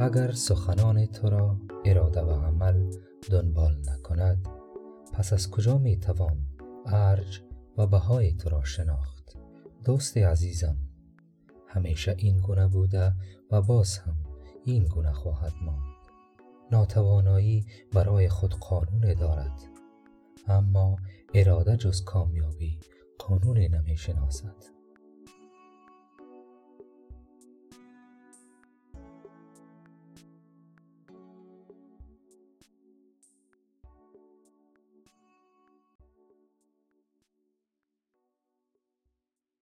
اگر سخنان تو را اراده و عمل دنبال نکند پس از کجا می توان ارج و بهای تو را شناخت؟ دوست عزیزم همیشه این گونه بوده و باز هم این گونه خواهد ماند. ناتوانایی برای خود قانون دارد اما اراده جز کامیابی قانون نمی شناسد